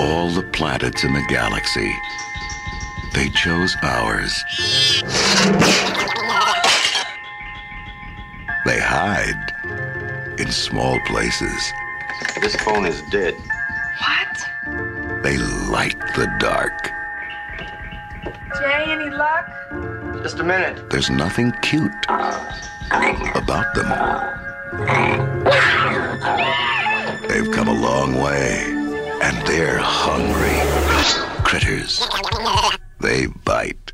all the planets in the galaxy, they chose ours. They hide in small places. This phone is dead. What? They like the dark. Jay, any luck? Just a minute. There's nothing cute about them. They've come a long way, and they're hungry. Critters. They bite.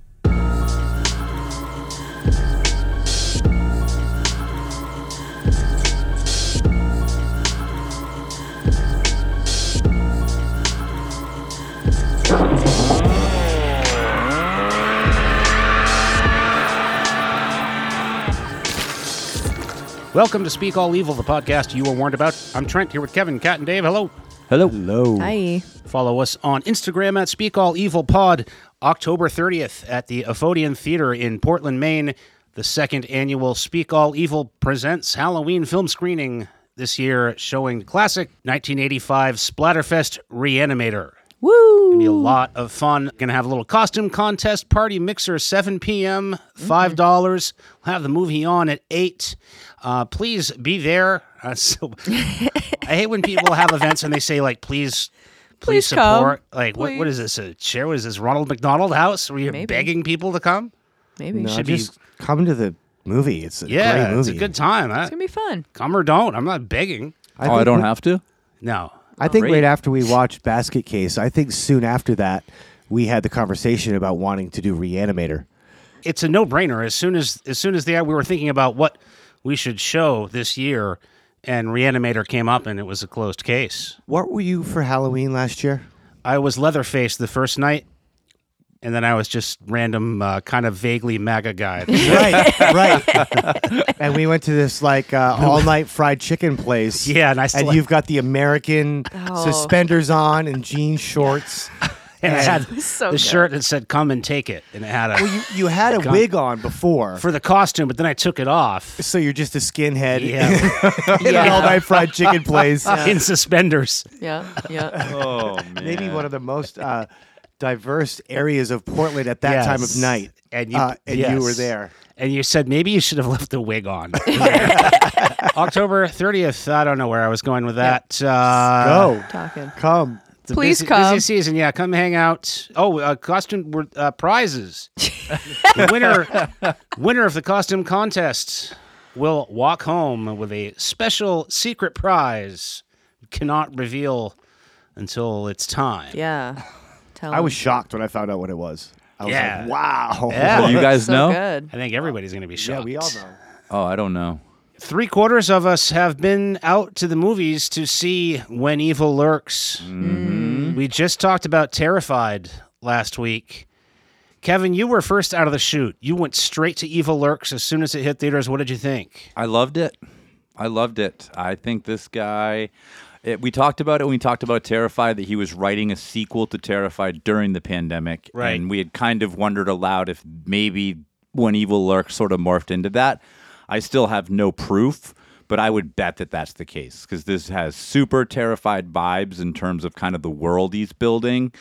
Welcome to Speak All Evil, the podcast you were warned about. I'm Trent here with Kevin, Cat, and Dave. Hello. Hello. Hello. Hi. Follow us on Instagram at Speak All Evil Pod. October 30th at the Apohadion Theater in Portland, Maine. The second annual Speak All Evil Presents Halloween film screening this year, showing classic 1985 Splatterfest Reanimator. Woo! Gonna be a lot of fun. Gonna have a little costume contest, party mixer, 7 p.m., $5. dollars We'll have the movie on at 8. Uh, please be there. Uh, so, I hate when people have events and they say, like, please. Please, Please come. support. Like, what, what is this? A chair? What is this? Ronald McDonald House? Were you Maybe. begging people to come? Maybe. No, should be- just come to the movie. It's a Yeah, great movie. it's a good time. Huh? It's gonna be fun. Come or don't. I'm not begging. I oh, I don't we- have to. No. I think Great. right after we watched Basket Case, I think soon after that, we had the conversation about wanting to do Reanimator. it's a no-brainer. As soon as as soon as the we were thinking about what we should show this year, and Reanimator came up, and it was a closed case. What were you for Halloween last year? I was Leatherface the first night, and then I was just random, uh, kind of vaguely MAGA guy. right, right. and we went to this like uh, all night fried chicken place. Yeah, and I still- and you've got the American Oh. suspenders on and jean shorts. And I had So the good. shirt that said "Come and take it," and it had a Well, you, you had a Gun. wig on before, for the costume, but then I took it off. so you're just a skinhead Yeah, in an all night fried chicken place. in suspenders. Yeah. Yeah. Oh man. maybe one of the most uh, diverse areas of Portland at that time of night. And you- uh, and you were there. And you said maybe you should have left the wig on. October 30th. I don't know where I was going with that. Uh, Go, Talking. come. It's Please busy, come. Busy season, yeah. Come hang out. Oh, uh, costume were- uh, prizes. the winner, winner of the costume contest will walk home with a special secret prize. Cannot reveal until it's time. Yeah. Tell I was shocked when I found out what it was. I was Yeah. like, wow. Yeah. you guys so know? good. I think everybody's going to be shocked. Yeah, shocked. we all know. Oh, I don't know. Three quarters of us have been out to the movies to see When Evil Lurks. We just talked about Terrified last week. Kevin, you were first out of the chute. You went straight to Evil Lurks as soon as it hit theaters. What did you think? I loved it. I loved it. I think this guy. It, we talked about it when we talked about Terrified that he was writing a sequel to Terrified during the pandemic, Right. And we had kind of wondered aloud if maybe When Evil Lurks sort of morphed into that. I still have no proof, but I would bet that that's the case because this has super Terrified vibes in terms of kind of the world he's building,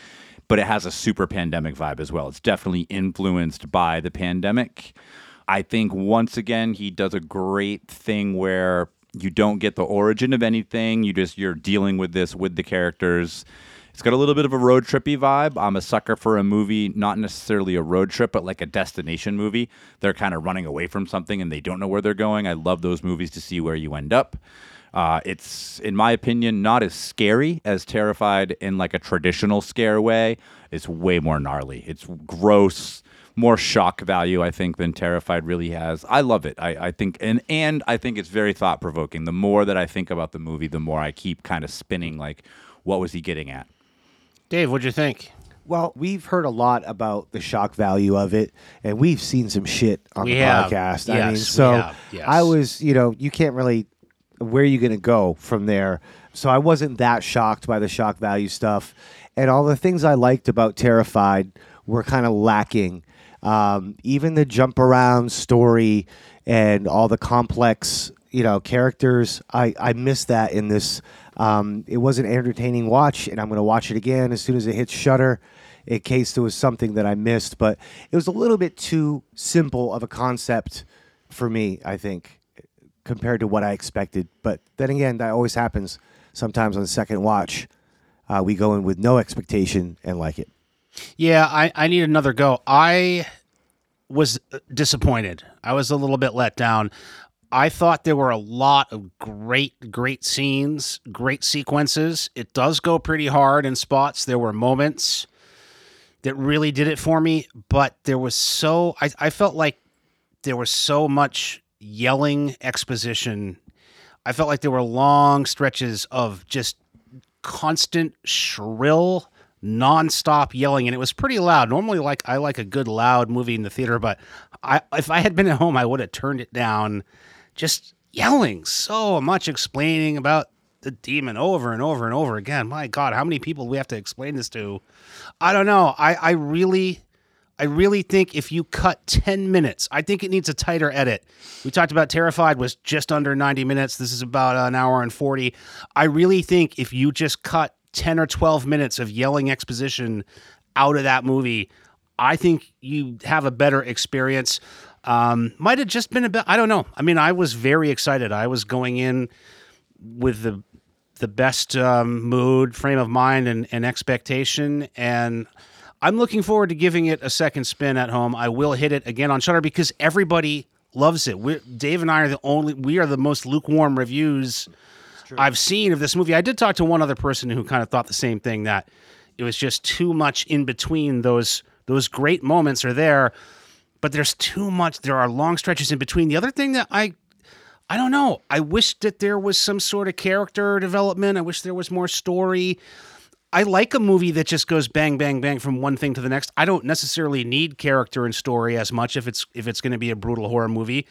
but it has a super pandemic vibe as well. It's definitely influenced by the pandemic. I think once again he does a great thing where you don't get the origin of anything. You just you're dealing with this with the characters. It's got a little bit of a road trippy vibe. I'm a sucker for a movie, not necessarily a road trip, but like a destination movie. They're kind of running away from something and they don't know where they're going. I love those movies to see where you end up. Uh, it's, in my opinion, not as scary as Terrified in like a traditional scare way. It's way more gnarly. It's gross, more shock value, I think, than Terrified really has. I love it. I, I think, and and I think it's very thought provoking. The more that I think about the movie, the more I keep kind of spinning. Like, what was he getting at? Dave, what'd you think? Well, we've heard a lot about the shock value of it, and we've seen some shit on We the have. podcast. I Yes, mean, we so have. Yes. I was, you know, you can't really. Where are you going to go from there? So I wasn't that shocked by the shock value stuff, and all the things I liked about Terrified were kind of lacking. Um, even the jump around story and all the complex, you know, characters. I I missed that in this. Um, it was an entertaining watch, and I'm going to watch it again as soon as it hits Shudder. In case there was something that I missed, but it was a little bit too simple of a concept for me. I think compared to what I expected. But then again, that always happens. Sometimes on the second watch, uh, we go in with no expectation and like it. Yeah, I, I need another go. I was disappointed. I was a little bit let down. I thought there were a lot of great, great scenes, great sequences. It does go pretty hard in spots. There were moments that really did it for me, but there was so, I, I felt like there was so much yelling exposition. I felt like there were long stretches of just constant shrill nonstop yelling and it was pretty loud normally like i like a good loud movie in the theater but i if i had been at home i would have turned it down just yelling so much explaining about the demon over and over and over again my god how many people we have to explain this to i don't know i i really I really think if you cut 10 minutes, I think it needs a tighter edit. We talked about Terrified was just under 90 minutes. This is about an hour and 40. I really think if you just cut 10 or 12 minutes of yelling exposition out of that movie, I think you have a better experience. Um, might have just been a bit, I don't know. I mean, I was very excited. I was going in with the the best um, mood, frame of mind, and, and expectation. And I'm looking forward to giving it a second spin at home. I will hit it again on Shudder because everybody loves it. We're, Dave and I are the only, we are the most lukewarm reviews I've seen of this movie. I did talk to one other person who kind of thought the same thing that it was just too much in between those those great moments are there, but there's too much. There are long stretches in between. The other thing that I I don't know. I wish that there was some sort of character development. I wish there was more story. I like a movie that just goes bang bang bang from one thing to the next. I don't necessarily need character and story as much if it's if it's going to be a brutal horror movie.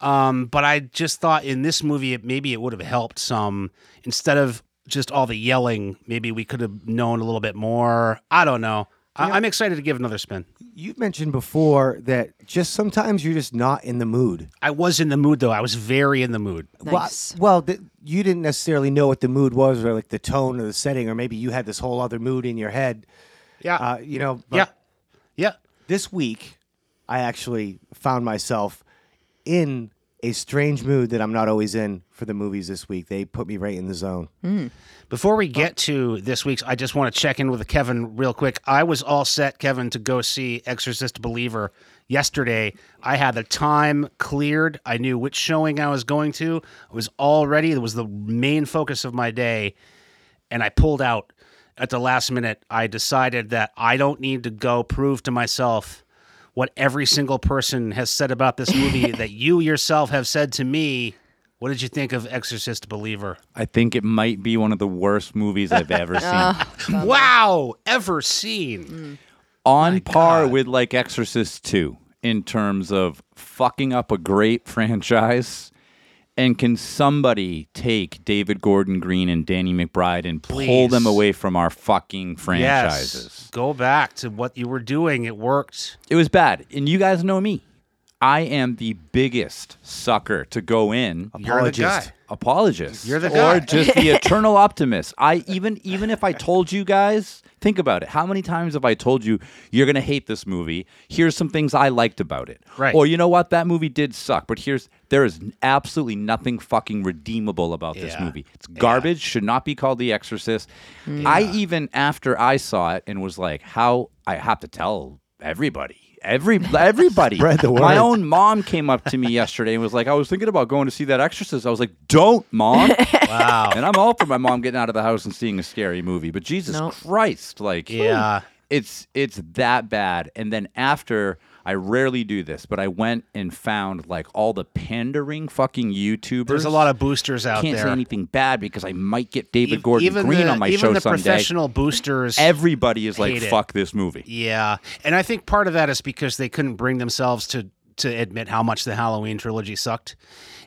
Um, but I just thought in this movie it maybe it would have helped some instead of just all the yelling. Maybe we could have known a little bit more. I don't know. I, I'm excited to give another spin. You've mentioned before that just sometimes you're just not in the mood. I was in the mood though. I was very in the mood. Nice. Well, well th- you didn't necessarily know what the mood was, or like the tone or the setting, or maybe you had this whole other mood in your head. Yeah. Uh, you know. but yeah. Yeah. This week, I actually found myself in a strange mood that I'm not always in for the movies this week. They put me right in the zone. Before we get oh. to this week's, I just want to check in with Kevin real quick. I was all set, Kevin, to go see Exorcist Believer yesterday. I had the time cleared. I knew which showing I was going to. I was all ready. It was the main focus of my day. And I pulled out at the last minute. I decided that I don't need to go prove to myself what every single person has said about this movie that you yourself have said to me. What did you think of Exorcist Believer? I think it might be one of the worst movies I've ever seen. Wow, ever seen? On par with like Exorcist 2 in terms of fucking up a great franchise. And can somebody take David Gordon Green and Danny McBride and pull them away from our fucking franchises? Yes. Go back to what you were doing. It worked. It was bad. And you guys know me. I am the biggest sucker to go in You're the guy. Apologist. apologist. You're the guy. Or just the eternal optimist. I even even if I told you guys, think about it. How many times have I told you you're gonna hate this movie? Here's some things I liked about it. Right. Or you know what, that movie did suck, but here's there is absolutely nothing fucking redeemable about this Yeah. movie. It's garbage, should not be called The Exorcist. I even after I saw it and was like, how I have to tell everybody. Every everybody. Spread the My own mom came up to me yesterday and was like, I was thinking about going to see that Exorcist. I was like, Don't, mom. Wow. and I'm all for my mom getting out of the house and seeing a scary movie. But Jesus Nope. Christ, like Yeah. it's it's that bad. And then after I rarely do this, but I went and found like all the pandering fucking YouTubers. There's a lot of boosters out there. I can't say anything bad because I might get David E- Gordon even Green the, on my even show the someday. professional boosters. Everybody is like, it. "Fuck this movie." yeah, and I think part of that is because they couldn't bring themselves to to admit how much the Halloween trilogy sucked,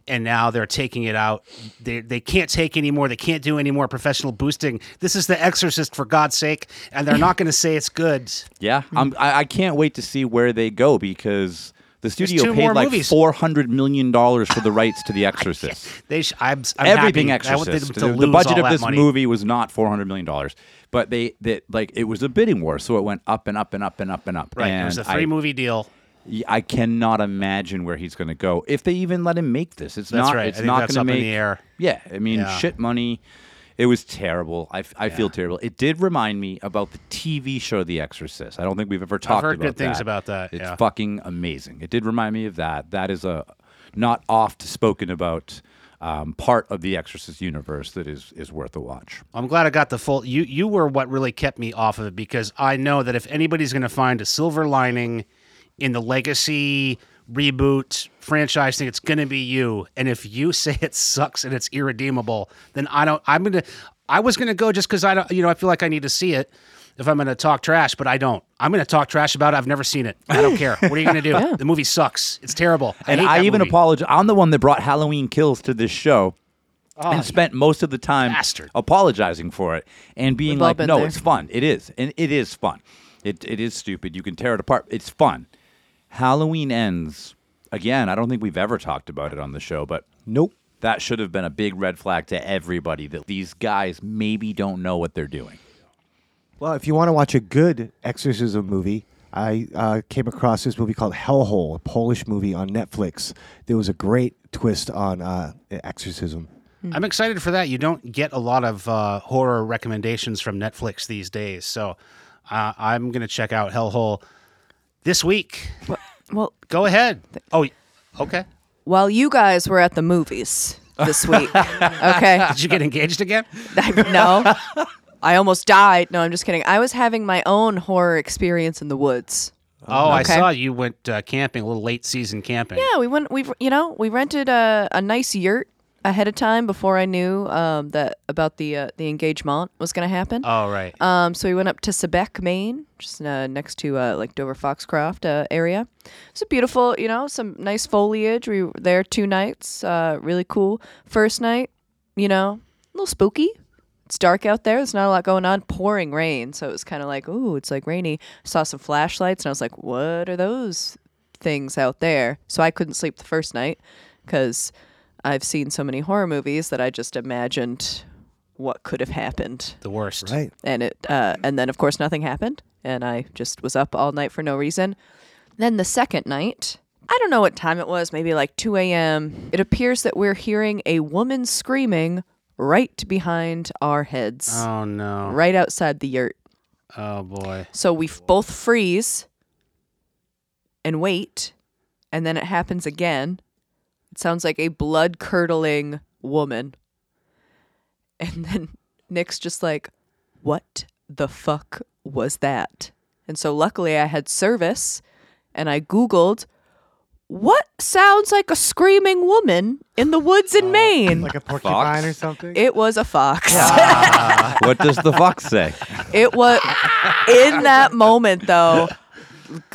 and now they're taking it out. They they can't take anymore. They can't do any more professional boosting. This is The Exorcist for God's sake, and they're not going to say it's good. Yeah, I'm, I, I can't wait to see where they go because The studio paid like movies. four hundred million dollars for the rights to The Exorcist. They sh- I'm, I'm Everything happy. I Exorcist. to The, the budget of this money. movie was not four hundred million dollars, but they that like it was a bidding war, so it went up and up and up and up and up. Right, and it was a three movie deal. I cannot imagine where he's going to go if they even let him make this. It's That's not. right. It's not going to in make. the air. Yeah, I mean, Yeah. shit money. It was terrible. I, I feel terrible. It did remind me about the TV show The Exorcist. I don't think we've ever talked heard about good things that. about that, It's yeah. fucking amazing. It did remind me of that. That is a not oft spoken about um, part of the Exorcist universe that is is worth a watch. I'm glad I got the full. You you were what really kept me off of it because I know that if anybody's going to find a silver lining in the legacy reboot franchise thing, it's going to be you. And if you say it sucks and it's irredeemable, then I don't. I'm gonna. I was gonna go just because I don't. You know, I feel like I need to see it. If I'm going to talk trash, but I don't. I'm going to talk trash about it. I've never seen it. I don't care. What are you going to do? The movie sucks. It's terrible. I And I even movie. apologize. I'm the one that brought Halloween Kills to this show. Oh, and spent most of the time Oh, bastard. apologizing for it and being We've like, "No, there. it's fun. It is, and it is fun. It it is stupid. You can tear it apart. It's fun." Halloween ends again. I don't think we've ever talked about it on the show, but Nope. that should have been a big red flag to everybody that these guys maybe don't know what they're doing. Well, if you want to watch a good exorcism movie, I uh, came across this movie called Hellhole, a Polish movie on Netflix. There was a great twist on uh, exorcism. I'm excited for that. You don't get a lot of uh, horror recommendations from Netflix these days, so uh, I'm going to check out Hellhole this week. Well, Go ahead. Oh, okay. while you guys were at the movies this week, okay? Did you get engaged again? I, no, I almost died. No, I'm just kidding. I was having my own horror experience in the woods. Oh, I saw you went uh, camping, a little late season camping. Yeah, we went. We you know we rented a, a nice yurt ahead of time before I knew um, that about the uh, the engagement was going to happen. Oh, right. Um, so we went up to Sebec, Maine, just uh, next to uh, like Dover Foxcroft uh, area. It's a beautiful, you know, some nice foliage. We were there two nights. Uh, really cool. First night, you know, a little spooky. It's dark out there. There's not a lot going on. Pouring rain, so it was kind of like, ooh, it's like rainy. Saw some flashlights, and I was like, what are those things out there? So I couldn't sleep the first night because I've seen so many horror movies that I just imagined what could have happened the worst. Right. and it uh, and then of course nothing happened and i just was up all night for no reason then the second night i don't know what time it was maybe like 2 a.m it appears that we're hearing a woman screaming right behind our heads Oh, no. right outside the yurt Oh, boy. so we f- both freeze and wait and then it happens again it sounds like a blood curdling woman and then nick's just like what the fuck was that and so luckily i had service and i googled what sounds like a screaming woman in the woods in oh, maine Like a porcupine Fox? or something? it was a fox what does the fox say? It was in that moment though.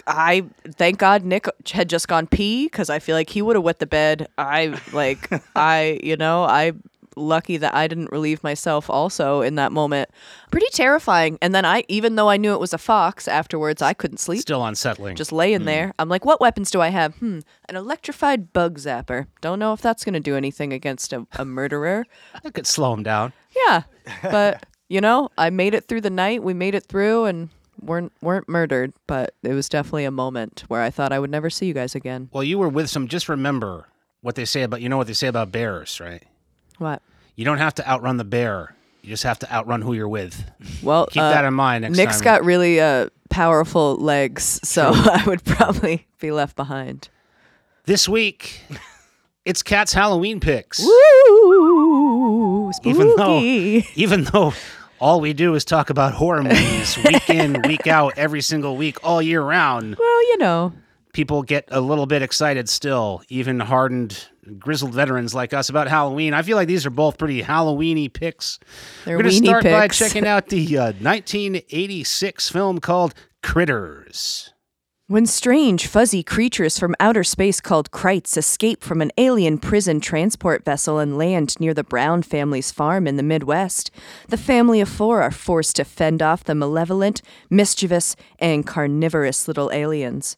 I thank God Nick had just gone pee because I feel like he would have wet the bed. I like I you know I lucky that I didn't relieve myself also in that moment. Pretty terrifying. And then I even though I knew it was a fox afterwards, I couldn't sleep. Still unsettling. Just laying there. I'm like, what weapons do I have? Hmm, an electrified bug zapper. Don't know if that's going to do anything against a, a murderer. I could slow him down. Yeah, but you know, I made it through the night. We made it through, and weren't weren't murdered. But it was definitely a moment where I thought I would never see you guys again. Well, you were with some. Just remember what they say about, you know what they say about bears, right? What? You don't have to outrun the bear. You just have to outrun who you're with. Well, Keep uh, that in mind next Nick's time. got really uh, powerful legs, so I would probably be left behind. This week, it's Cat's Halloween picks. Woo! Spooky. Even though, even though all we do is talk about horror movies week in, week out, every single week, all year round, well, you know, people get a little bit excited still, even hardened, grizzled veterans like us about Halloween. I feel like these are both pretty Halloweeny picks. they're We're going to start by checking out the uh, 1986 film called Critters. When strange, fuzzy creatures from outer space called Krites escape from an alien prison transport vessel and land near the Brown family's farm in the Midwest, the family of four are forced to fend off the malevolent, mischievous, and carnivorous little aliens.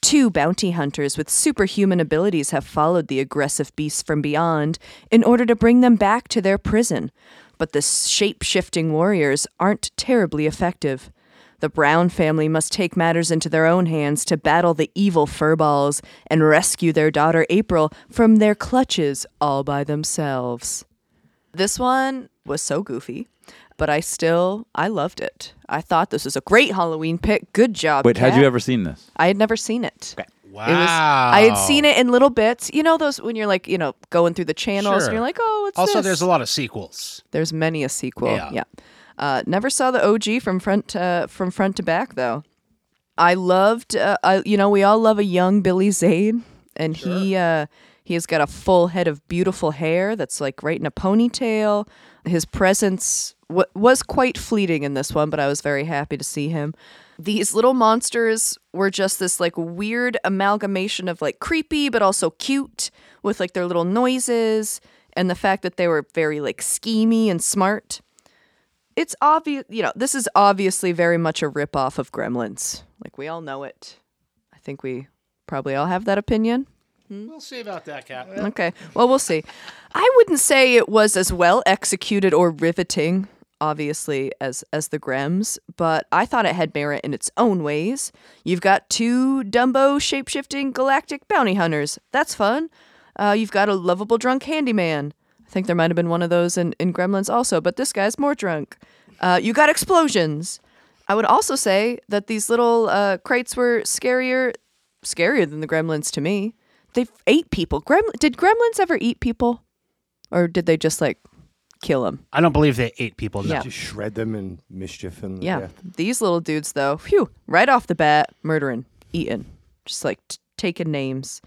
Two bounty hunters with superhuman abilities have followed the aggressive beasts from beyond in order to bring them back to their prison. But the shape shifting warriors aren't terribly effective. The Brown family must take matters into their own hands to battle the evil furballs and rescue their daughter April from their clutches all by themselves. This one was so goofy, but I still I loved it. I thought this was a great Halloween pick. Good job. Wait, had you ever seen this? I had never seen it. Wow. It was I had seen it in little bits. You know those when you're like, you know, going through the channels Sure. and you're like, "Oh, what's Also, this?" there's a lot of sequels. There's many a sequel. Yeah. Yeah. Uh, never saw the OG from front uh, from front to back though. I loved, uh, I, you know, we all love a young Billy Zane, and he uh, he has got a full head of beautiful hair that's like right in a ponytail. His presence w- was quite fleeting in this one, but I was very happy to see him. These little monsters were just this like weird amalgamation of like creepy but also cute with like their little noises and the fact that they were very like schemy and smart it's obvious, you know, this is obviously very much a ripoff of Gremlins. Like we all know it. I think we probably all have that opinion. We'll see about that, Cat. Okay. Well, we'll see. I wouldn't say it was as well executed or riveting, obviously, as as the Grems, but I thought it had merit in its own ways. You've got two Dumbo shapeshifting galactic bounty hunters. That's fun. Uh, you've got a lovable drunk handyman. I think there might have been one of those in, in Gremlins also, but this guy's more drunk. Uh, you got explosions. I would also say that these little uh, Krites were scarier, scarier than the Gremlins to me. They ate people. Grem- did Gremlins ever eat people, or did they just like kill them? I don't believe they ate people. No. Yeah. Just shred them and mischief and Yeah. death. These little dudes, though, phew, right off the bat, murdering, eating, just like t- taking names.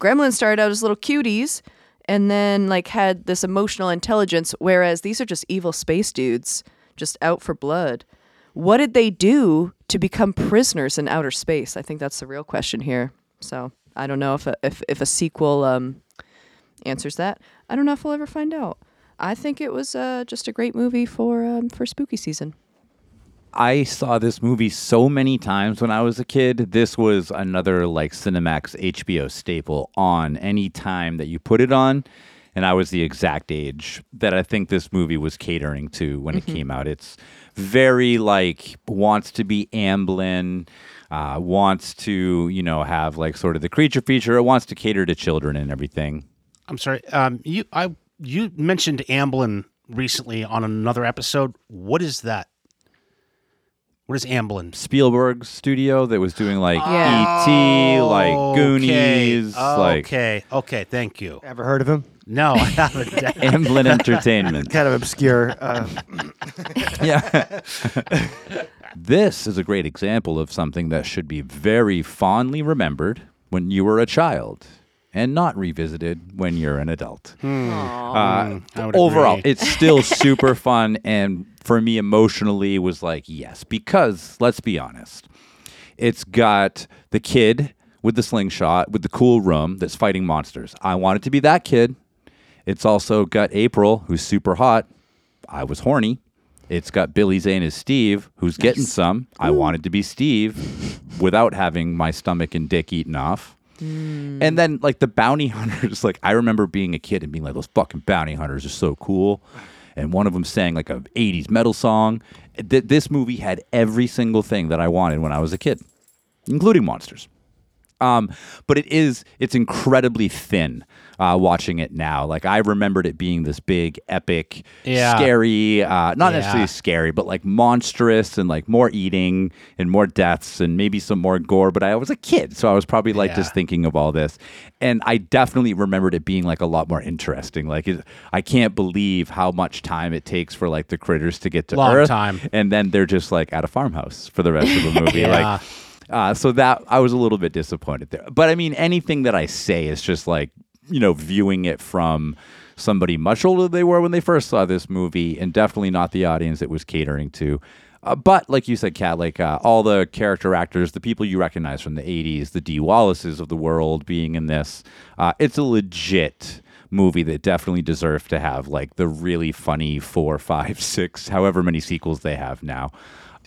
Gremlins started out as little cuties and then like had this emotional intelligence, whereas these are just evil space dudes, just out for blood. What did they do to become prisoners in outer space? I think that's the real question here. So I don't know if a, if, if a sequel um, answers that. I don't know if we'll ever find out. I think it was uh, just a great movie for um, for spooky season. I saw this movie so many times when I was a kid. This was another like Cinemax HBO staple on any time that you put it on. And I was the exact age that I think this movie was catering to when it came out. It's very like wants to be Amblin, uh, wants to, you know, have like sort of the creature feature. It wants to cater to children and everything. I'm sorry. Um, you I you mentioned Amblin recently on another episode. What is that? What is Amblin? Spielberg studio that was doing like Yeah. E.T., like Okay. Goonies, like okay, okay, thank you. Ever heard of him? No, I haven't. Amblin Entertainment. Kind of obscure. Uh, yeah. this is a great example of something that should be very fondly remembered when you were a child and not revisited when you're an adult. Uh, overall, agree. it's still super fun and for me emotionally was like, yes, because let's be honest. It's got the kid with the slingshot with the cool room that's fighting monsters. I wanted to be that kid. It's also got April, who's super hot. I was horny. It's got Billy Zane as Steve, who's getting some. I wanted to be Steve without having my stomach and dick eaten off. Mm. And then like the bounty hunters, like I remember being a kid and being like, those fucking bounty hunters are so cool. And one of them sang like a 80s metal song. Th- this movie had every single thing that I wanted when I was a kid, including monsters. Um, but it is it's incredibly thin uh, watching it now. Like I remembered it being this big, epic, Yeah. scary, uh, not Yeah. necessarily scary, but like monstrous and like more eating and more deaths and maybe some more gore. But I was a kid, so I was probably like just thinking of all this, and I definitely remembered it being like a lot more interesting. Like it, I can't believe how much time it takes for like the critters to get to Long Earth, time. and then they're just like at a farmhouse for the rest of the movie. Yeah. Like uh, so that I was a little bit disappointed there. But I mean, anything that I say is just like you know viewing it from somebody much older than they were when they first saw this movie, and definitely not the audience it was catering to. Uh, but like you said, Cat, like uh, all the character actors, the people you recognize from the '80s, the Dee Wallaces of the world being in this, uh, it's a legit movie that definitely deserved to have like the really funny four, five, six, however many sequels they have now.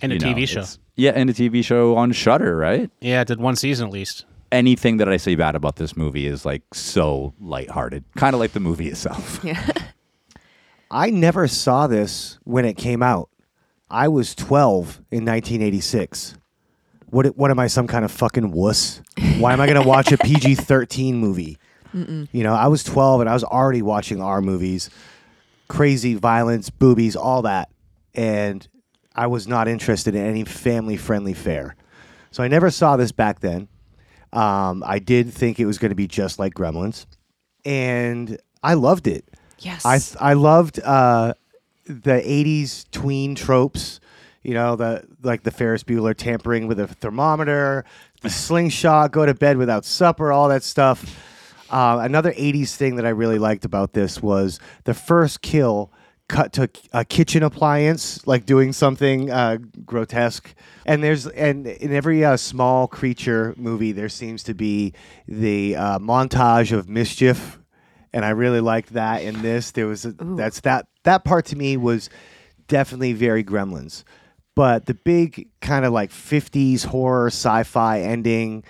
And a You know, TV show. Yeah, and a TV show on Shudder, right? Yeah, it did one season at least. anything that I say bad about this movie is like so lighthearted, kind of like the movie itself. Yeah. I never saw this when it came out. I was 12 in 1986. What, what am I, some kind of fucking wuss? Why am I going to watch a PG 13 movie? You know, I was 12 and I was already watching R movies, crazy violence, boobies, all that. And I was not interested in any family friendly fare. So I never saw this back then. Um, I did think it was going to be just like Gremlins. And I loved it. Yes. I I loved uh, the '80s tween tropes. You know, the like the Ferris Bueller tampering with a thermometer, the slingshot, go to bed without supper, all that stuff. Uh, another '80s thing that I really liked about this was the first kill cut to a kitchen appliance, like doing something uh, grotesque. And there's and in every uh, small creature movie, there seems to be the uh, montage of mischief and I really liked that in this. There was a, that's that that part to me was definitely very Gremlins, but the big kind of like '50s horror sci-fi ending,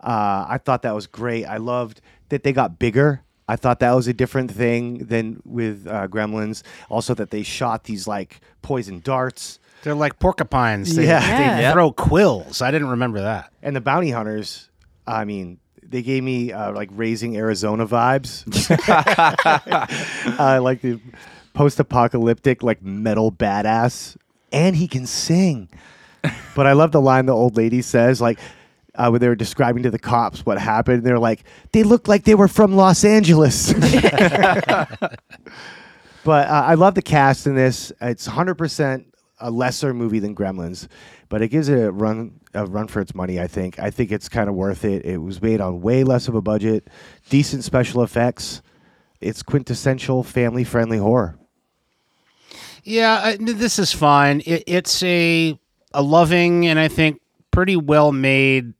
uh, I thought that was great. I loved that they got bigger. I thought that was a different thing than with uh, Gremlins. Also, that they shot these like poison darts. They're like porcupines. They, Yeah. they Yeah. throw quills. I didn't remember that. And the bounty hunters, I mean, they gave me uh, like raising Arizona vibes. uh, like the post-apocalyptic, like metal badass, and he can sing. But I love the line the old lady says, like uh, when they were describing to the cops what happened. They're like, they looked like they were from Los Angeles. but uh, I love the cast in this. It's 100% a lesser movie than Gremlins, but it gives it a run a run for its money. I think. I think it's kind of worth it. It was made on way less of a budget, decent special effects. It's quintessential family friendly horror. Yeah, I, this is fine. It, it's a a loving and I think pretty well made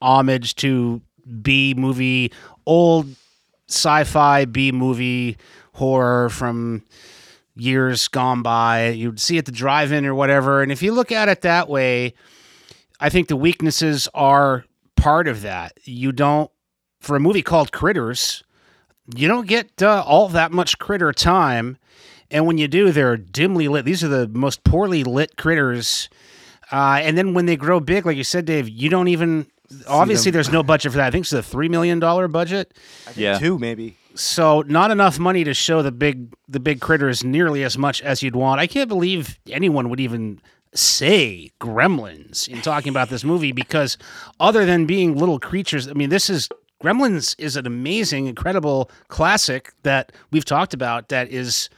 homage to B movie, old sci-fi B movie horror from years gone by. You'd see at the drive-in or whatever, and if you look at it that way, I think the weaknesses are part of that. You don't for a movie called Critters, you don't get uh, all that much critter time. And when you do, they're dimly lit. These are the most poorly lit critters. Uh, and then when they grow big, like you said, Dave, you don't even. Obviously, there's no budget for that. I think it's a three million dollar budget, yeah. Two maybe. so not enough money to show the big the big critters nearly as much as you'd want. I can't believe anyone would even say Gremlins in talking about this movie because other than being little creatures, I mean, this is Gremlins is an amazing, incredible classic that we've talked about that is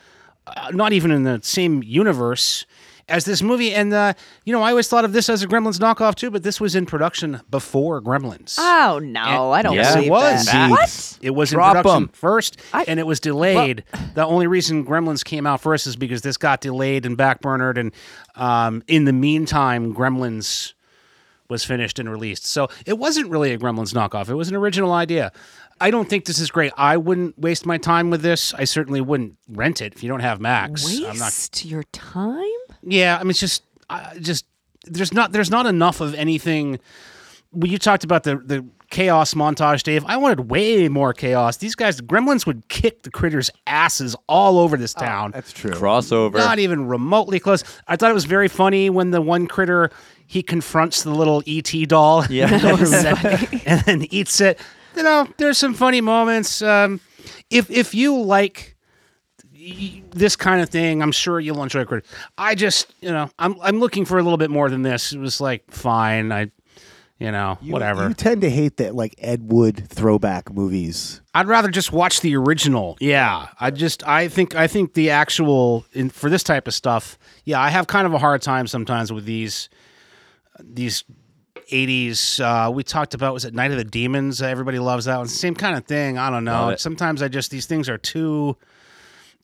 uh, not even in the same universe as this movie. And uh, you know, I always thought of this as a Gremlins knockoff too, but this was in production before Gremlins. Oh no, I don't Yes, believe it was. that. What? It was Drop in production 'em. first, I- and it was delayed. the only reason Gremlins came out first is because this got delayed and backburnered, and um, in the meantime, Gremlins was finished and released. So it wasn't really a Gremlins knockoff. It was an original idea. I don't think this is great. I wouldn't waste my time with this. I certainly wouldn't rent it if you don't have Max. I'm not Waste your time? Yeah, I mean, it's just, I just there's not there's not enough of anything. When you talked about the the chaos montage, Dave, I wanted way more chaos. These guys, the Gremlins, would kick the critters' asses all over this town. That's true. Crossover. not even remotely close. I thought it was very funny when the one critter he confronts the little ET doll, Yeah. and then eats it. You know, there's some funny moments. Um, if if you like y- this kind of thing, I'm sure you'll enjoy Critter. I just, you know, I'm I'm looking for a little bit more than this. It was like fine, I, you know, You- whatever. You tend to hate that like Ed Wood throwback movies. I'd rather just watch the original. Yeah, I just I think I think the actual in, for this type of stuff. Yeah, I have kind of a hard time sometimes with these these 80s uh we talked about was it Night of the Demons everybody loves that one same kind of thing I don't know sometimes I just these things are too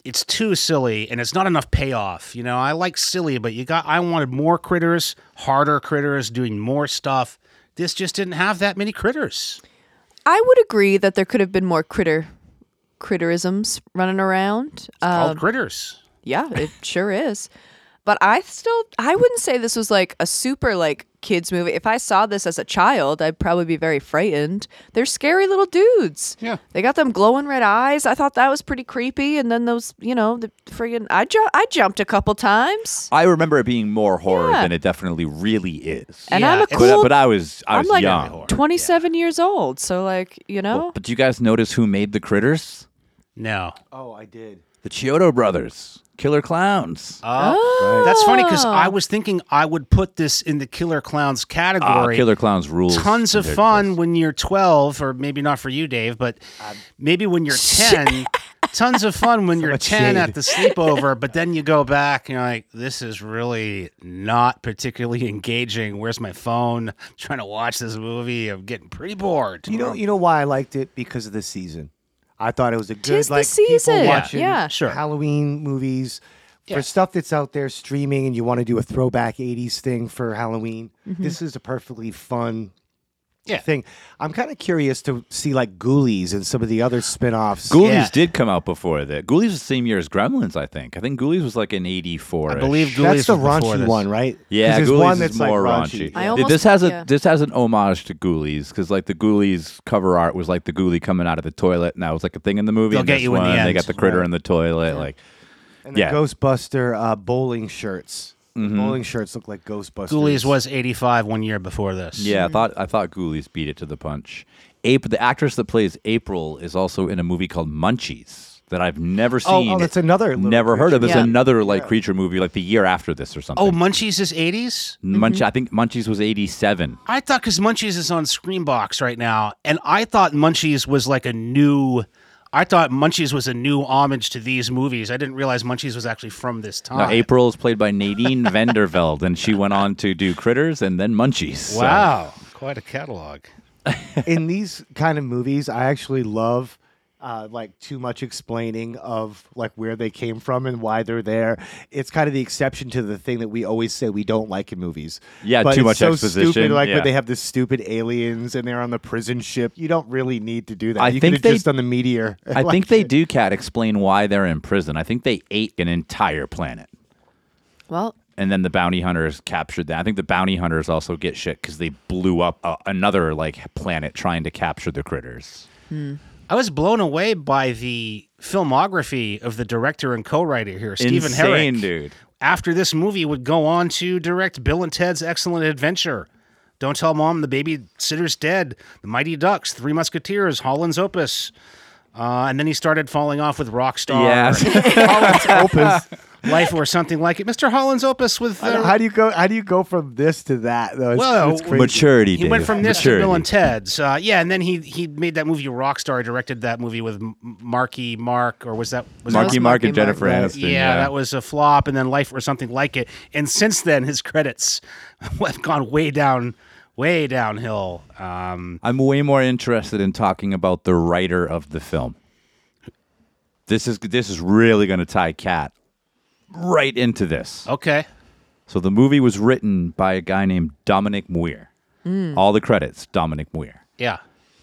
it's too silly and it's not enough payoff you know I like silly but you got I wanted more critters harder critters doing more stuff this just didn't have that many critters I would agree that there could have been more critter critterisms running around. called Um, critters yeah, it sure is. But I still I wouldn't say this was like a super like kids movie. If I saw this as a child, I'd probably be very frightened. They're scary little dudes. Yeah. They got them glowing red eyes. I thought that was pretty creepy. And then those, you know, the friggin' I ju- I jumped a couple times. I remember it being more horror Yeah. than it definitely really is. And Yeah, I'm a cool but, but I was I I'm was like young. 27 years old. So like, you know, Well, but do you guys notice who made the critters? No. Oh, I did. The Chiodo brothers, Killer Clowns. Oh, that's funny because I was thinking I would put this in the Killer Clowns Ah, category. Killer Clowns rules. Tons of compared to fun this. when you're 12, or maybe not for you, Dave, but maybe when you're 10. Tons of fun when you're 10 shade. at the sleepover, but then you go back and you're like, this is really not particularly engaging. Where's my phone? I'm trying to watch this movie. I'm getting pretty bored. You know, you know why I liked it because of the season. I thought it was a good Tis the like season. people Yeah, watching yeah. Sure. Halloween movies. Yeah. For stuff that's out there streaming and you want to do a throwback 80s thing for Halloween, mm-hmm. this is a perfectly fun Yeah. thing. I'm kind of curious to see like Ghoulies and some of the other spin-offs. Ghoulies Yeah. did come out before that. Ghoulies was the same year as Gremlins, I think. I think Ghoulies was like in '84. I believe Ghoulies that's the was raunchy this. one, right? Yeah, there's Ghoulies one is that's more like raunchy. I Yeah, almost- this has a yeah. this has an homage to Ghoulies because like the Ghoulies cover art was like the ghoulie coming out of the toilet, and that was like a thing in the movie. They'll get this you in the one, They got the critter Right. in the toilet, like And the Yeah. Ghostbuster uh, bowling shirts. Mm-hmm. Bowling shirts look like Ghostbusters. Ghoulies was 85 one year before this. yeah. I thought I thought Ghoulies beat it to the punch. April, the actress that plays April is also in a movie called Munchies that I've never Oh, seen. oh, that's another little Never heard of. It's Yeah. another like creature movie like the year after this or something. Oh, Munchies is 80s? Munch, I think Munchies was '87. I thought because Munchies is on Screambox right now, and I thought Munchies was like a new. I thought Munchies was a new homage to these movies. I didn't realize Munchies was actually from this time. No, April is played by Nadine Van der Velde, and she went on to do Critters and then Munchies. So- Wow, quite a catalog. in these kind of movies, I actually love uh, like too much explaining of like where they came from and why they're there. It's kind of the exception to the thing that we always say we don't like in movies. Yeah, but too it's much so exposition, Stupid, like yeah. when they have the stupid aliens and they're on the prison ship. You don't really need to do that. I you think could have they- just done the meteor. I Like, think they do, Cat, explain why they're in prison. I think they ate an entire planet. well, And then the bounty hunters captured that. I think the bounty hunters also get shit because they blew up uh, another like planet trying to capture the critters. I was blown away by the filmography of the director and co-writer here, Stephen Insane, Herek. dude. After this movie, would go on to direct Bill and Ted's Excellent Adventure. Don't Tell Mom the Babysitter's Dead, The Mighty Ducks, Three Musketeers, Holland's Opus. Uh, and then he started falling off with Rockstar. Yeah. Holland's Opus. Life or something like it. Mr. Holland's Opus with. Uh, How do you go? How do you go from this to that? Though, it's, Well, it's crazy. Maturity. he went from this Maturity. to Bill and Ted's. Uh, yeah, and then he he made that movie Rockstar. He directed that movie with M- Marky Mark, or was that was Marky that, Mark Marky and Jennifer Mark. Aniston. yeah, that was a flop, and then Life or something like it. And since then, his credits have gone way down, way downhill. Um, I'm way more interested in talking about the writer of the film. This is this is really going to tie Cat right into this. okay, So the movie was written by a guy named Domonic Muir. Hmm. All the credits, Domonic Muir. yeah.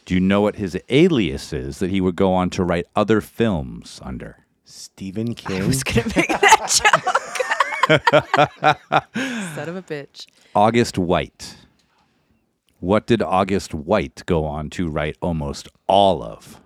Do you know what his alias is that he would go on to write other films under? Stephen King. I was gonna make that joke. Son of a bitch. August White. What did August White go on to write almost all of?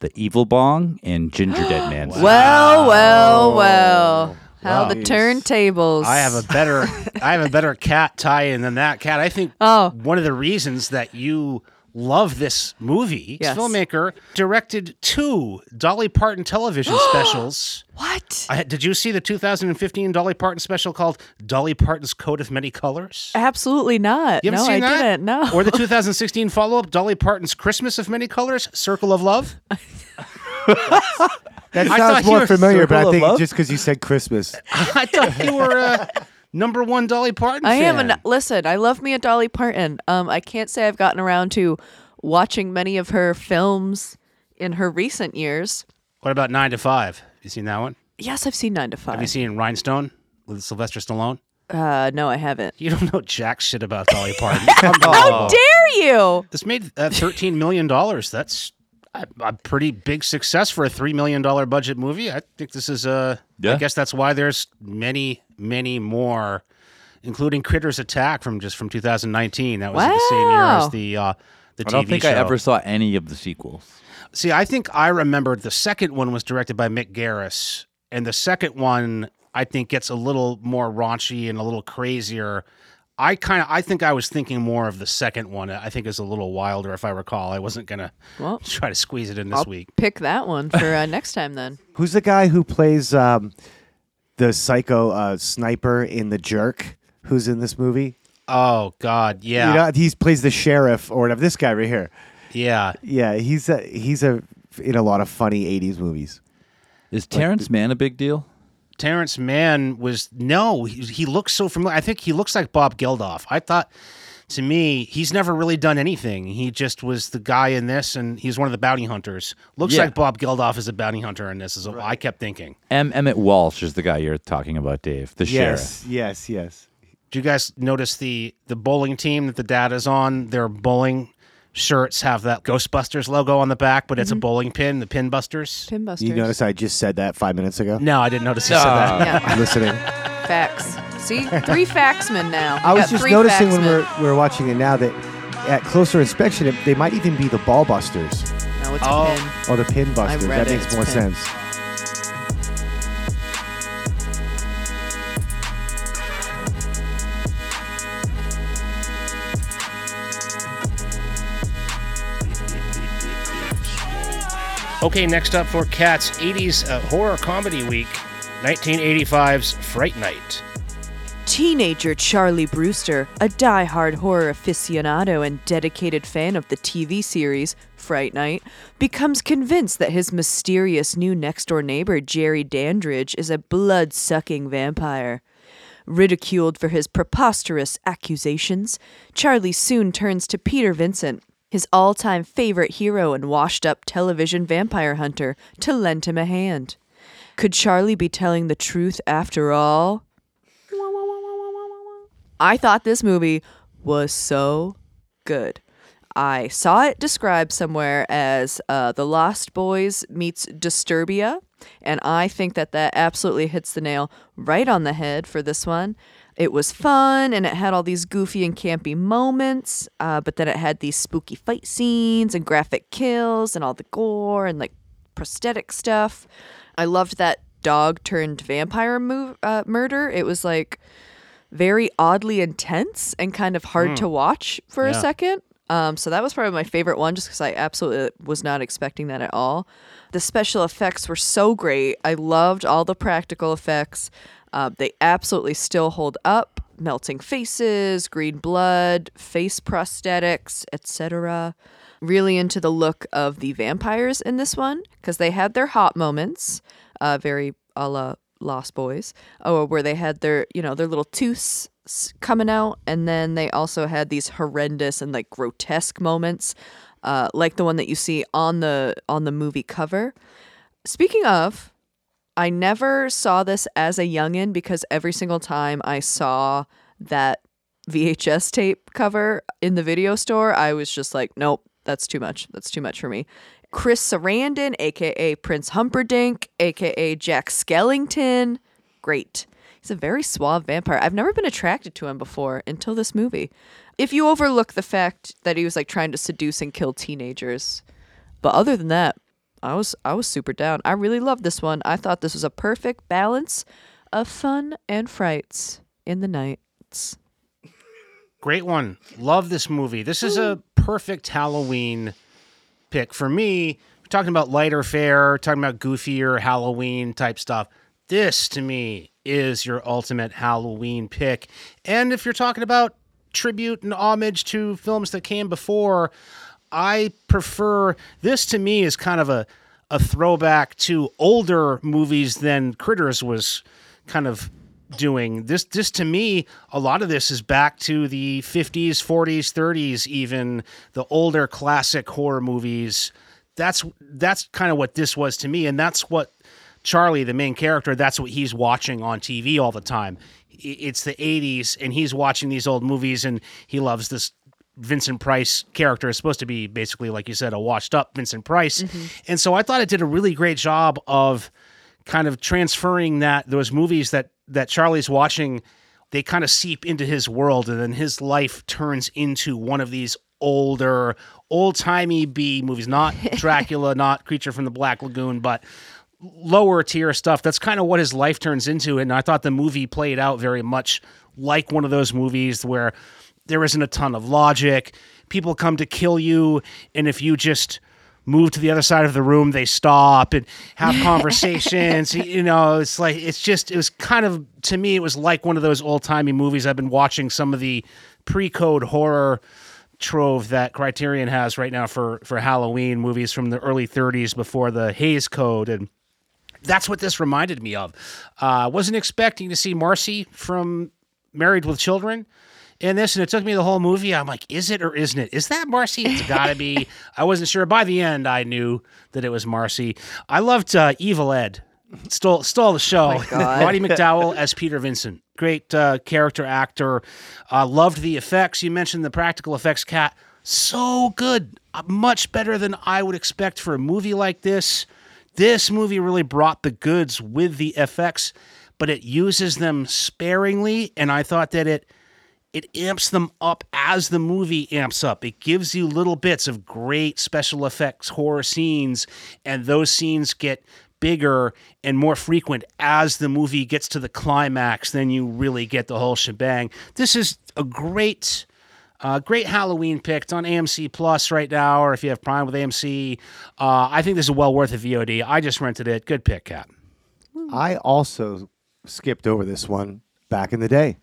The Evil Bong and Ginger Dead Man. Well, well, well. How the turntables. I have a better, I have a better cat tie-in than that cat. I think Oh. one of the reasons that you love this movie, Yes. filmmaker directed two Dolly Parton television specials. what? I, did you see the 2015 Dolly Parton special called Dolly Parton's Coat of Many Colors? Absolutely not. You haven't no, seen I that? didn't. No. Or the 2016 follow-up Dolly Parton's Christmas of Many Colors, Circle of Love? That sounds more were familiar, but I think just because you said Christmas. I thought you were uh, a number one Dolly Parton I am. fan. An, listen, I love me a Dolly Parton. Um, I can't say I've gotten around to watching many of her films in her recent years. What about Nine to Five? Have you seen that one? Yes, I've seen Nine to Five. Have you seen Rhinestone with Sylvester Stallone? uh, no, I haven't. You don't know jack shit about Dolly Parton. How dare you? This made uh, thirteen million dollars. That's a, a pretty big success for a three million dollar budget movie. I think this is a. Yeah. I guess that's why there's many, many more, including Critters Attack from just from 2019. That was the same year as the uh, the I don't think show. I ever saw any of the sequels. See, I think I remembered the second one was directed by Mick Garris, and the second one I think gets a little more raunchy and a little crazier. I kind of I think I was thinking more of the second one. I think is a little wilder, if I recall. I wasn't gonna Well, try to squeeze it in this I'll week. pick that one for uh, next time then. Who's the guy who plays um, the psycho uh, sniper in The Jerk? Who's in this movie? Oh God, yeah, You know, he plays the sheriff or whatever. This guy right here. yeah. Yeah, he's a, he's a in a lot of funny '80s movies. Is Terrence Mann a big deal? Terrence Mann was no, he, he looks so familiar. I think he looks like Bob Geldof. I thought, to me, he's never really done anything. He just was the guy in this, and he's one of the bounty hunters. Looks Yeah. like Bob Geldof is a bounty hunter in this. Is what I kept thinking. M. Emmett Walsh is the guy you're talking about, Dave, the Yes, sheriff. yes, yes. Do you guys notice the the bowling team that the dad is on? Their bowling shirts have that Ghostbusters logo on the back, but it's a mm-hmm. bowling pin, the Pin Busters. Pinbusters. You notice I just said that five minutes ago. No, I didn't notice you said that. Yeah, I'm listening. Facts. See, three faxmen now. I was just three noticing when faxmen. we're, we're watching it now that at closer inspection, it, they might even be the ball busters No, it's Oh. a pin. or the pin busters. That it, makes it's more pin. sense. Okay, next up for Cats 80s uh, Horror Comedy Week, 1985's Fright Night. Teenager Charlie Brewster, a die-hard horror aficionado and dedicated fan of the TV series Fright Night, becomes convinced that his mysterious new next-door neighbor Jerry Dandridge is a blood-sucking vampire. Ridiculed for his preposterous accusations, Charlie soon turns to Peter Vincent, his all time favorite hero and washed up television vampire hunter, to lend him a hand. Could Charlie be telling the truth after all? I thought this movie was so good. I saw it described somewhere as uh, The Lost Boys meets Disturbia, and I think that that absolutely hits the nail right on the head for this one. It was fun and it had all these goofy and campy moments, uh, but then it had these spooky fight scenes and graphic kills and all the gore and like prosthetic stuff. I loved that dog turned vampire move, uh, murder. It was like very oddly intense and kind of hard to watch for a second. Um, so that was probably my favorite one, just because I absolutely was not expecting that at all. The special effects were so great. I loved all the practical effects. Uh, they absolutely still hold up. Melting faces, green blood, face prosthetics, etc. Really into the look of the vampires in this one because they had their hot moments, uh, very a la Lost Boys, oh, where they had their you know their little tooths coming out, and then they also had these horrendous and like grotesque moments, uh, like the one that you see on the on the movie cover. Speaking of, I never saw this as a youngin because every single time I saw that VHS tape cover in the video store, I was just like, nope, that's too much. That's too much for me. Chris Sarandon, aka Prince Humperdinck, aka Jack Skellington, great. He's a very suave vampire. I've never been attracted to him before until this movie. If you overlook the fact that he was like trying to seduce and kill teenagers, but other than that, I was I was super down. I really loved this one. I thought this was a perfect balance of fun and frights in the nights. Great one. Love this movie. This is a perfect Halloween pick for me. We're talking about lighter fare, talking about goofier Halloween type stuff. This to me is your ultimate Halloween pick. And if you're talking about tribute and homage to films that came before, I prefer this to me is kind of a a throwback to older movies than Critters was kind of doing. This this to me, a lot of this is back to the 50s, 40s, 30s even, the older classic horror movies. That's that's kind of what this was to me and that's what Charlie, the main character, that's what he's watching on TV all the time. It's the 80s and he's watching these old movies and he loves this Vincent Price character is supposed to be basically, like you said, a washed up Vincent Price. Mm-hmm. And so I thought it did a really great job of kind of transferring that those movies that that Charlie's watching, they kind of seep into his world, and then his life turns into one of these older, old timey B movies, not Dracula, not Creature from the Black Lagoon, but lower tier stuff. That's kind of what his life turns into. And I thought the movie played out very much like one of those movies where there isn't a ton of logic. People come to kill you, and if you just move to the other side of the room, they stop and have conversations. you know, it's like it's just it was kind of to me it was like one of those old timey movies. I've been watching some of the pre-code horror trove that Criterion has right now for for Halloween movies from the early 30s before the Hays Code and that's what this reminded me of. Uh, wasn't expecting to see Marcy from Married with Children in this, and it took me the whole movie. I'm like, is it or isn't it? Is that Marcy? It's got to be. I wasn't sure. By the end, I knew that it was Marcy. I loved uh, Evil Ed. Stole stole the show. God. Roddy McDowall as Peter Vincent. Great uh, character actor. Uh, loved the effects. You mentioned the practical effects. Cat so good. Uh, much better than I would expect for a movie like this. This movie really brought the goods with the effects, but it uses them sparingly, and I thought that it it amps them up as the movie amps up. It gives you little bits of great special effects horror scenes, and those scenes get bigger and more frequent as the movie gets to the climax. Then you really get the whole shebang. This is a great. Uh, great Halloween pick. It's on AMC Plus right now, or if you have Prime with AMC. Uh, I think this is well worth a VOD. I just rented it. Good pick, Cap. I also skipped over this one back in the day,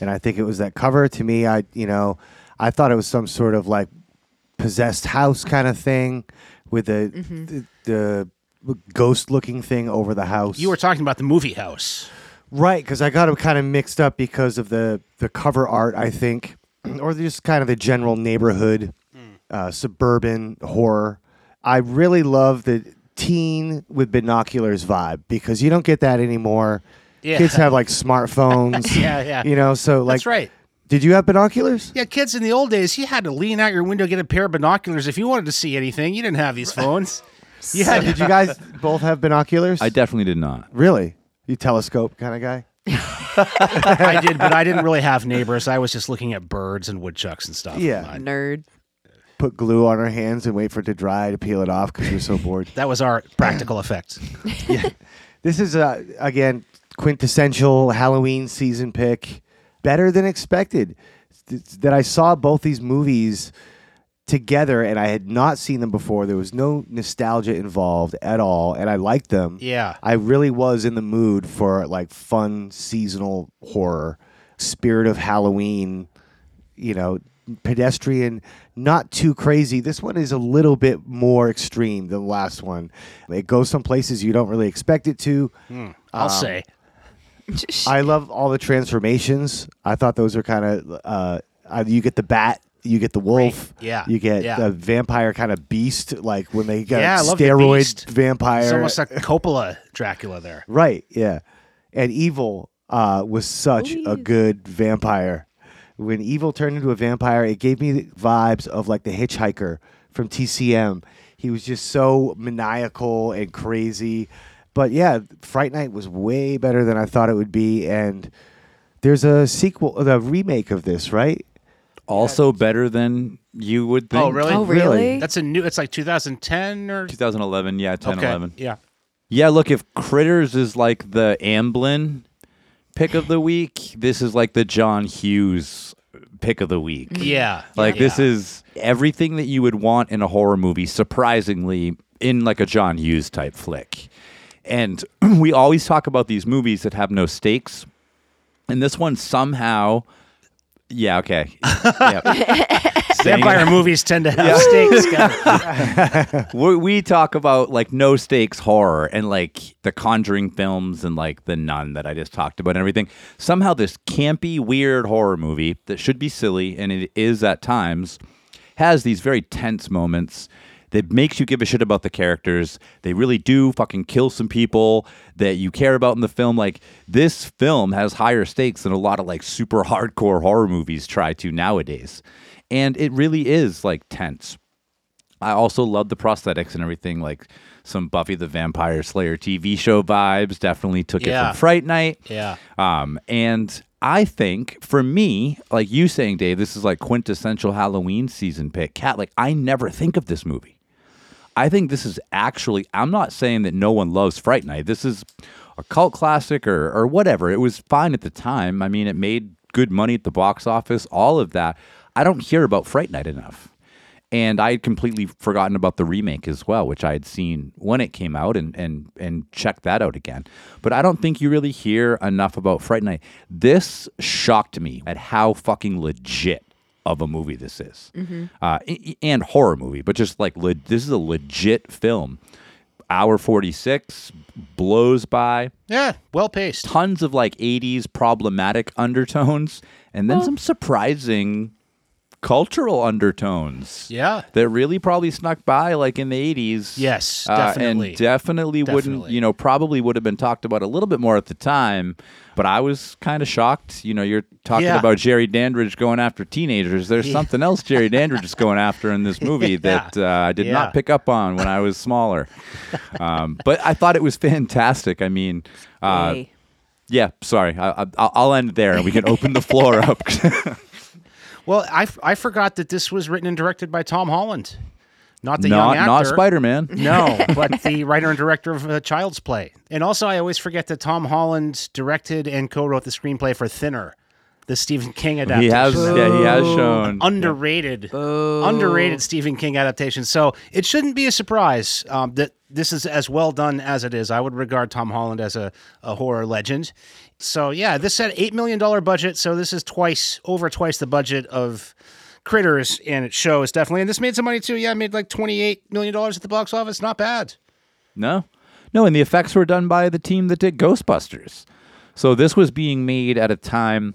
and I think it was that cover. To me, I you know, I thought it was some sort of like possessed house kind of thing with the the, the ghost looking thing over the house. You were talking about the movie house. Right, because I got them kind of mixed up because of the the cover art, I think, or just kind of the general neighborhood, uh, suburban horror. I really love the teen with binoculars vibe because you don't get that anymore. Yeah. Kids have like smartphones. Yeah, yeah. You know, so like, That's right. Did you have binoculars? Yeah, kids in the old days, you had to lean out your window, get a pair of binoculars if you wanted to see anything. You didn't have these phones. You had Did you guys both have binoculars? I definitely did not. really. You telescope kind of guy. I did, but I didn't really have neighbors. I was just looking at birds and woodchucks and stuff. Yeah. I- Nerd. Put glue on our hands and wait for it to dry to peel it off because you're so bored. that was our practical effects. Yeah. This is uh, again quintessential Halloween season pick. Better than expected. Th- That I saw both these movies together and I had not seen them before. There was no nostalgia involved at all, and I liked them. Yeah. I really was in the mood for like fun seasonal horror, spirit of Halloween. You know, pedestrian, not too crazy. This one is a little bit more extreme than the last one. It goes some places you don't really expect it to. I'll Um, say. I love all the transformations. I thought those were kind of uh, uh, you get the bat, you get the wolf, Great. Yeah. you get Yeah. the vampire kind of beast, like when they got Yeah, I love the steroid vampire. It's almost like Coppola Dracula there. right, yeah. And evil uh, was such a good vampire. When evil turned into a vampire, it gave me the vibes of like the hitchhiker from TCM. He was just so maniacal and crazy. But yeah, Fright Night was way better than I thought it would be. And there's a sequel, the remake of this, right? Also better than you would oh, think. Oh, really? Oh, Really? really? That's a new. It's like 2010 or 2011, yeah, 10, okay. 11. Yeah. Yeah, look, if Critters is like the Amblin pick of the week, this is like the John Hughes pick of the week. Yeah. Like yeah. this is everything that you would want in a horror movie, surprisingly, in like a John Hughes type flick. And we always talk about these movies that have no stakes. And this one somehow Yeah, okay. Yep. Vampire movies tend to have stakes. guys. we, we talk about like no stakes horror and like the Conjuring films and like the Nun that I just talked about and everything. Somehow this campy, weird horror movie that should be silly and it is at times has these very tense moments that makes you give a shit about the characters. They really do fucking kill some people that you care about in the film. Like this film has higher stakes than a lot of like super hardcore horror movies try to nowadays. and it really is like tense. I also love the prosthetics and everything, like some Buffy the Vampire Slayer TV show vibes. Definitely took it from Fright Night. Yeah. Um, and I think for me, like you saying, Dave, this is like quintessential Halloween season pick. Cat, like I never think of this movie. I think this is actually. I'm not saying that no one loves Fright Night. This is a cult classic or or whatever. It was fine at the time. I mean, it made good money at the box office. All of that. I don't hear about Fright Night enough. And I had completely forgotten about the remake as well, which I had seen when it came out and and and checked that out again. But I don't think you really hear enough about Fright Night. This shocked me at how fucking legit of a movie this is, uh, i- i- and horror movie. But just like le- this is a legit film. Hour forty six blows by Yeah, well paced. tons of like 80s problematic undertones and then some surprising cultural undertones Yeah. that really probably snuck by like in the 80s Yes, Uh, definitely. and definitely, wouldn't you know probably would have been talked about a little bit more at the time but i was kind of shocked you know you're talking Yeah. about jerry dandridge going after teenagers there's something else jerry dandridge is going after in this movie that uh, i did Yeah. not pick up on when i was smaller um, but i thought it was fantastic i mean uh, yeah, sorry. I, I, I'll end there, and we can open the floor up. Well, I, I forgot that this was written and directed by Tom Holland, not the not young actor. not Spider Man. No, but the writer and director of uh, Child's Play. And also, I always forget that Tom Holland directed and co-wrote the screenplay for Thinner, the Stephen King adaptation. He has, yeah, he has shown. underrated, underrated Stephen King adaptation. So it shouldn't be a surprise um, that this is as well done as it is. I would regard Tom Holland as a, a horror legend. So yeah, this had eight million dollar budget. So this is twice over twice the budget of Critters, and it shows definitely. And this made some money too. Yeah, made like twenty eight million dollars at the box office. Not bad. No, no, and the effects were done by the team that did Ghostbusters. So this was being made at a time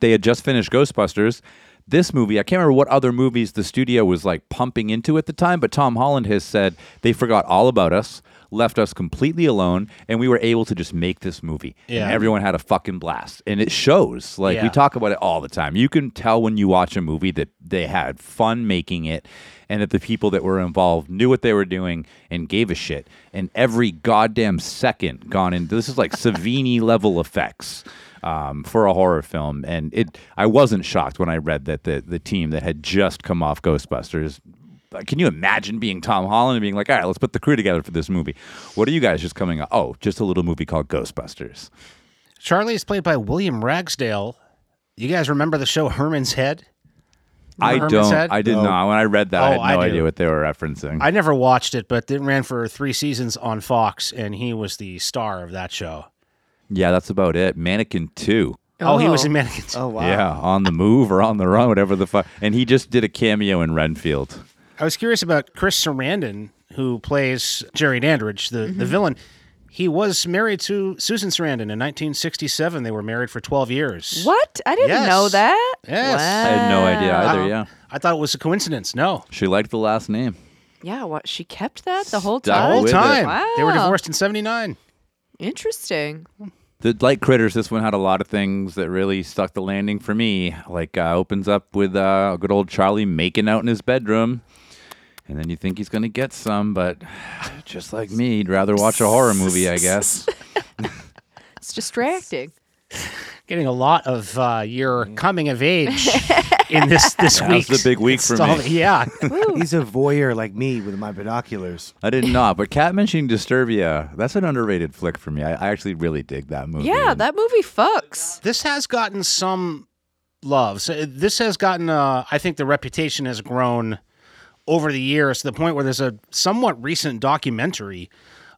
they had just finished Ghostbusters. This movie, I can't remember what other movies the studio was like pumping into at the time, but Tom Holland has said they forgot all about us, left us completely alone, and we were able to just make this movie. Yeah. And everyone had a fucking blast. And it shows. Like we talk about it all the time. You can tell when you watch a movie that they had fun making it and that the people that were involved knew what they were doing and gave a shit. And every goddamn second gone into this is like Savini level effects um, for a horror film. And it, I wasn't shocked when I read that the the team that had just come off Ghostbusters. Like, Can you imagine being Tom Holland and being like, all right, let's put the crew together for this movie? What are you guys just coming up? Oh, just a little movie called Ghostbusters. Charlie is played by William Ragsdale. You guys remember the show Herman's Head? I Herman's don't. Head? I did No. not. When I read that, I Oh, had no I do. idea what they were referencing. I never watched it, but it ran for three seasons on Fox, and he was the star of that show. yeah, that's about it. Mannequin Two. Oh, he was Oh. in Mannequins. Oh wow. Yeah, on the move or on the run, whatever the fuck. And he just did a cameo in Renfield. I was curious about Chris Sarandon, who plays Jerry Dandridge, the, the villain. He was married to Susan Sarandon in 1967. They were married for 12 years. What? I didn't Yes. know that. Yes. I had no idea either. Wow. Yeah, I thought it was a coincidence. No. she liked the last name. Yeah, what? She kept that the whole Stuck time. The whole with it. time. They were divorced in 79. Interesting. The like critters, this one had a lot of things that really stuck the landing for me. Like uh, opens up with uh, good old Charlie making out in his bedroom, and then you think he's gonna get some, but just like me, he'd rather watch a horror movie, I guess. It's distracting. Getting a lot of uh, your coming of age in this this That week. was the big week for me. Yeah. He's a voyeur like me with my binoculars. I did not, but Cat mentioning Disturbia, that's an underrated flick for me. I, I actually really dig that movie. Yeah, And that movie fucks. this has gotten some love. So uh, this has gotten, uh, I think, the reputation has grown over the years to the point where there's a somewhat recent documentary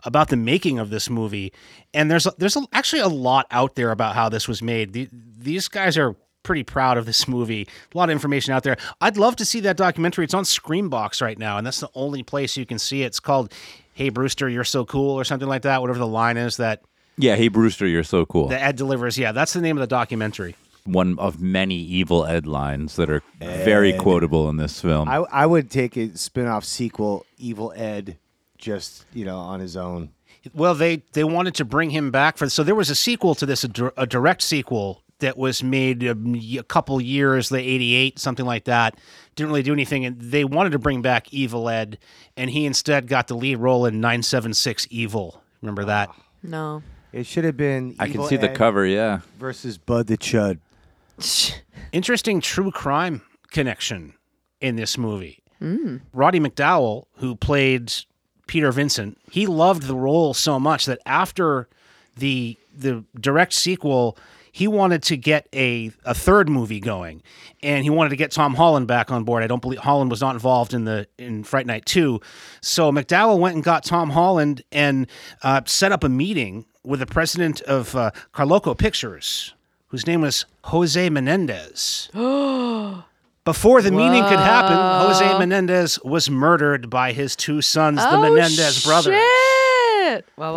about the making of this movie, and there's there's actually a lot out there about how this was made. The, these guys are pretty proud of this movie. A lot of information out there. I'd love to see that documentary. It's on Screambox right now, and that's the only place you can see it. It's called "Hey Brewster, You're So Cool" or something like that. Whatever the line is that Yeah, hey Brewster, you're so cool. the Ed delivers. Yeah, that's the name of the documentary. One of many evil Ed lines that are very quotable in this film. I I would take a spin-off sequel, Evil Ed, just you know on his own. Well, they they wanted to bring him back for so there was a sequel to this, a, dir- a direct sequel that was made um, a, a couple years, the 88, something like that. Didn't really do anything. And they wanted to bring back Evil Ed, and he instead got the lead role in 976 Evil. Remember that? No. It should have been. I can Evil see the Ed cover. Yeah. versus Bud the Chud. Interesting true crime connection in this movie. Roddy McDowall, who played Peter Vincent, he loved the role so much that after the the direct sequel, he wanted to get a, a third movie going, and he wanted to get Tom Holland back on board. I don't believe Holland was not involved in the in Fright Night Two, so McDowall went and got Tom Holland and uh, set up a meeting with the president of uh, Carolco Pictures, whose name was Jose Menendez. Before the meeting could happen, Jose Menendez was murdered by his two sons, the oh, Menendez brothers. Wow. wow.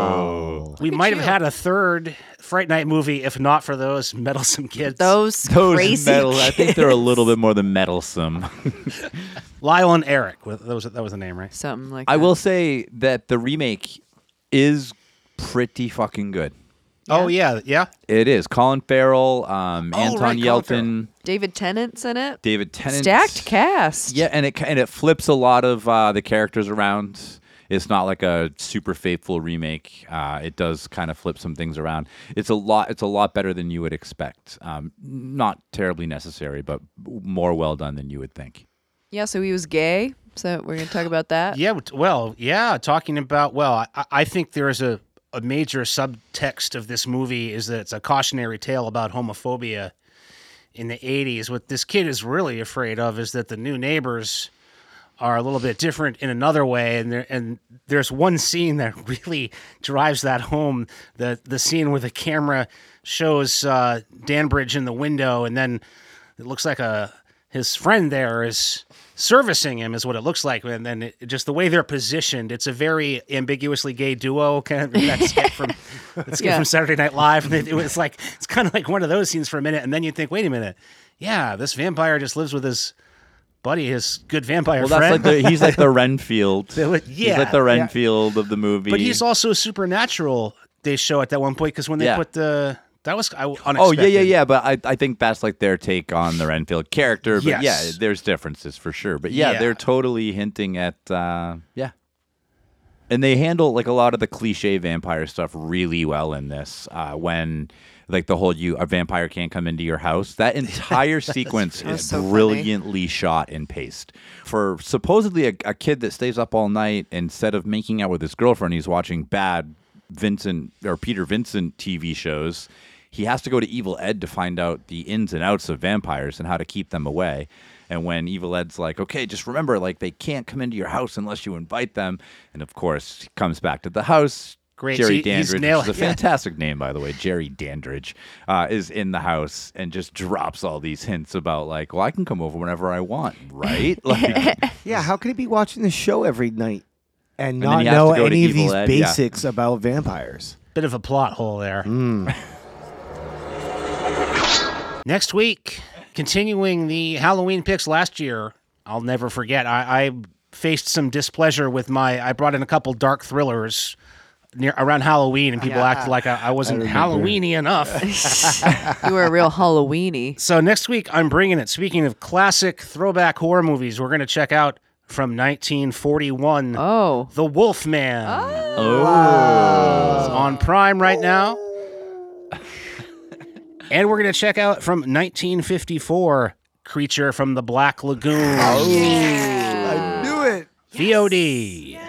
Wow. We might have had a third Fright Night movie if not for those meddlesome kids. Those, Those crazy. metal, I think they're a little bit more than meddlesome. Lyle and Eric. That was that was the name, right? Something like I that. I will say that the remake is pretty fucking good. Oh yeah, yeah. It is. Colin Farrell, um, Oh, Anton right, Colin Yelchin, David Tennant's in it. David Tennant. Stacked cast. Yeah, and it and it flips a lot of uh, the characters around. It's not like a super faithful remake. Uh, it does kind of flip some things around. It's a lot. It's a lot better than you would expect. Um, not terribly necessary, but more well done than you would think. Yeah, so he was gay. So we're gonna talk about that. Yeah, well, yeah, talking about well, I, I think there is a, a major subtext of this movie is that it's a cautionary tale about homophobia in the 80s. What this kid is really afraid of is that the new neighbors are a little bit different in another way and there and there's one scene that really drives that home the the scene where the camera shows uh, Dandridge in the window and then it looks like a his friend there is servicing him is what it looks like and then it, just the way they're positioned it's a very ambiguously gay duo kind of that skit from that skit Yeah. from Saturday Night Live and it, it was like it's kind of like one of those scenes for a minute and then you think wait a minute yeah this vampire just lives with his buddy his good vampire Well, that's friend like the, he's like the Renfield. would- he's like the yeah. Renfield of the movie. but he's also supernatural they show at that one point because when they Yeah. put the that was I, unexpected. Oh yeah, yeah, yeah. But I, I think that's like their take on the Renfield character. But yeah, there's differences for sure. But yeah, Yeah. they're totally hinting at uh, yeah. And they handle like a lot of the cliche vampire stuff really well in this. Uh, when like the whole you a vampire can't come into your house. That entire sequence That's is so funny. brilliantly shot and paced. For supposedly a, a kid that stays up all night instead of making out with his girlfriend, he's watching bad Vincent or Peter Vincent TV shows. He has to go to Evil Ed to find out the ins and outs of vampires and how to keep them away. And when Evil Ed's like, okay, just remember, like, they can't come into your house unless you invite them. And of course, he comes back to the house. Great. Jerry So he- he's Dandridge, nailed- which is a yeah. fantastic name, by the way. Jerry Dandridge uh, is in the house and just drops all these hints about, like, well, I can come over whenever I want, right? Like, Yeah, how could he be watching the show every night and then not he know to go to any of these Ed, yeah. basics about vampires? Bit of a plot hole there. Mm. Next week, continuing the Halloween picks last year, I'll never forget. I, I faced some displeasure with my. I brought in a couple dark thrillers near around Halloween, and people acted like I, I wasn't Halloweeny enough. You were a real Halloweeny. so next week, I'm bringing it. Speaking of classic throwback horror movies, we're going to check out from 1941, Oh. The Wolfman. Oh. oh. It's on Prime right now. and we're going to check out from 1954 Creature from the Black Lagoon. Oh, I knew it. VOD.